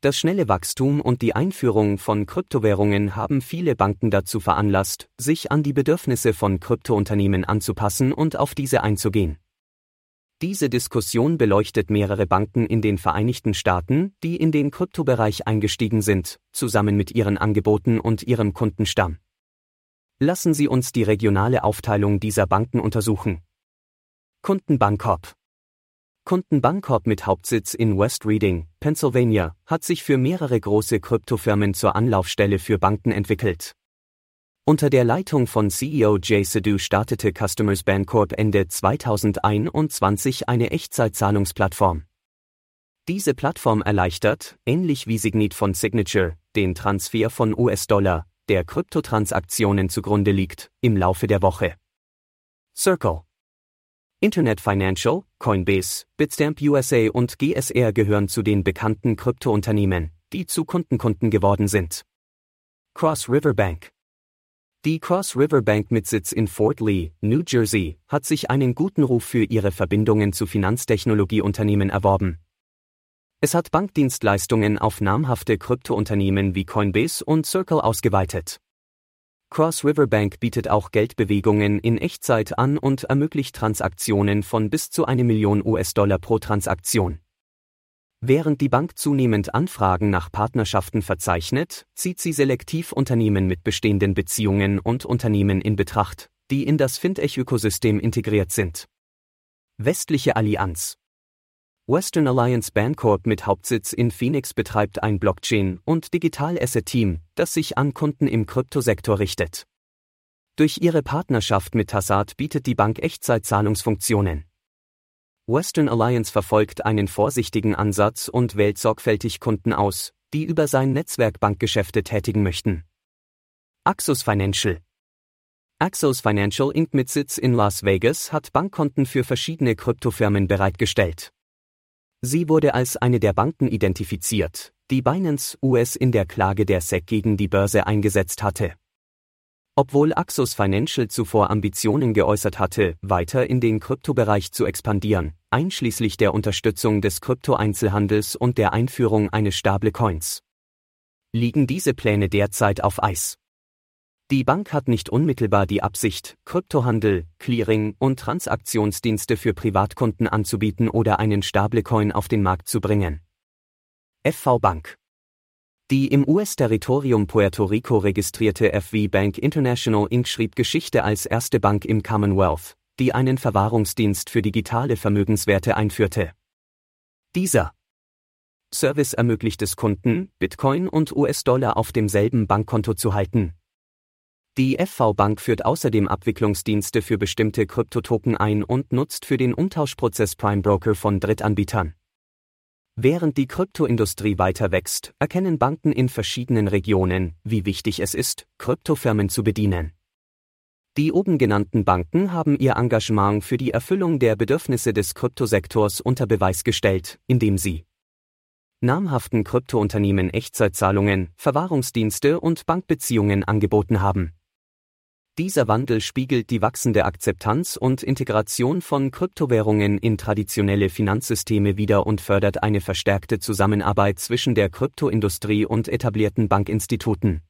Das schnelle Wachstum und die Einführung von Kryptowährungen haben viele Banken dazu veranlasst, sich an die Bedürfnisse von Kryptounternehmen anzupassen und auf diese einzugehen. Diese Diskussion beleuchtet mehrere Banken in den Vereinigten Staaten, die in den Kryptobereich eingestiegen sind, zusammen mit ihren Angeboten und ihrem Kundenstamm. Lassen Sie uns die regionale Aufteilung dieser Banken untersuchen. Kundenbankorp Kundenbankorp mit Hauptsitz in West Reading, Pennsylvania, hat sich für mehrere große Kryptofirmen zur Anlaufstelle für Banken entwickelt. Unter der Leitung von CEO Jay Sadu startete Customers Bancorp Ende 2021 eine Echtzeitzahlungsplattform. Diese Plattform erleichtert, ähnlich wie Signit von Signature, den Transfer von US-Dollar, der Kryptotransaktionen zugrunde liegt, im Laufe der Woche. Circle Internet Financial, Coinbase, Bitstamp USA und GSR gehören zu den bekannten Kryptounternehmen, die zu Kundenkunden geworden sind. Cross River Bank Die Cross River Bank mit Sitz in Fort Lee, New Jersey, hat sich einen guten Ruf für ihre Verbindungen zu Finanztechnologieunternehmen erworben. Es hat Bankdienstleistungen auf namhafte Kryptounternehmen wie Coinbase und Circle ausgeweitet. Cross River Bank bietet auch Geldbewegungen in Echtzeit an und ermöglicht Transaktionen von bis zu eine Million US-Dollar pro Transaktion. Während die Bank zunehmend Anfragen nach Partnerschaften verzeichnet, zieht sie selektiv Unternehmen mit bestehenden Beziehungen und Unternehmen in Betracht, die in das Fintech-Ökosystem integriert sind. Westliche Allianz Western Alliance Bancorp mit Hauptsitz in Phoenix betreibt ein Blockchain- und Digital-Asset-Team, das sich an Kunden im Kryptosektor richtet. Durch ihre Partnerschaft mit Tassat bietet die Bank Echtzeitzahlungsfunktionen. Western Alliance verfolgt einen vorsichtigen Ansatz und wählt sorgfältig Kunden aus, die über sein Netzwerk Bankgeschäfte tätigen möchten. Axos Financial Axos Financial Inc. mit Sitz in Las Vegas hat Bankkonten für verschiedene Kryptofirmen bereitgestellt. Sie wurde als eine der Banken identifiziert, die Binance US in der Klage der SEC gegen die Börse eingesetzt hatte. Obwohl Axos Financial zuvor Ambitionen geäußert hatte, weiter in den Kryptobereich zu expandieren, einschließlich der Unterstützung des Krypto-Einzelhandels und der Einführung eines Stablecoins. Liegen diese Pläne derzeit auf Eis? Die Bank hat nicht unmittelbar die Absicht, Kryptohandel, Clearing und Transaktionsdienste für Privatkunden anzubieten oder einen Stablecoin auf den Markt zu bringen. FV Bank Die im US-Territorium Puerto Rico registrierte FV Bank International Inc. schrieb Geschichte als erste Bank im Commonwealth, die einen Verwahrungsdienst für digitale Vermögenswerte einführte. Dieser Service ermöglicht es Kunden, Bitcoin und US-Dollar auf demselben Bankkonto zu halten. Die FV Bank führt außerdem Abwicklungsdienste für bestimmte Kryptotoken ein und nutzt für den Umtauschprozess Prime Broker von Drittanbietern. Während die Kryptoindustrie weiter wächst, erkennen Banken in verschiedenen Regionen, wie wichtig es ist, Kryptofirmen zu bedienen. Die oben genannten Banken haben ihr Engagement für die Erfüllung der Bedürfnisse des Kryptosektors unter Beweis gestellt, indem sie namhaften Kryptounternehmen Echtzeitzahlungen, Verwahrungsdienste und Bankbeziehungen angeboten haben. Dieser Wandel spiegelt die wachsende Akzeptanz und Integration von Kryptowährungen in traditionelle Finanzsysteme wider und fördert eine verstärkte Zusammenarbeit zwischen der Kryptoindustrie und etablierten Bankinstituten.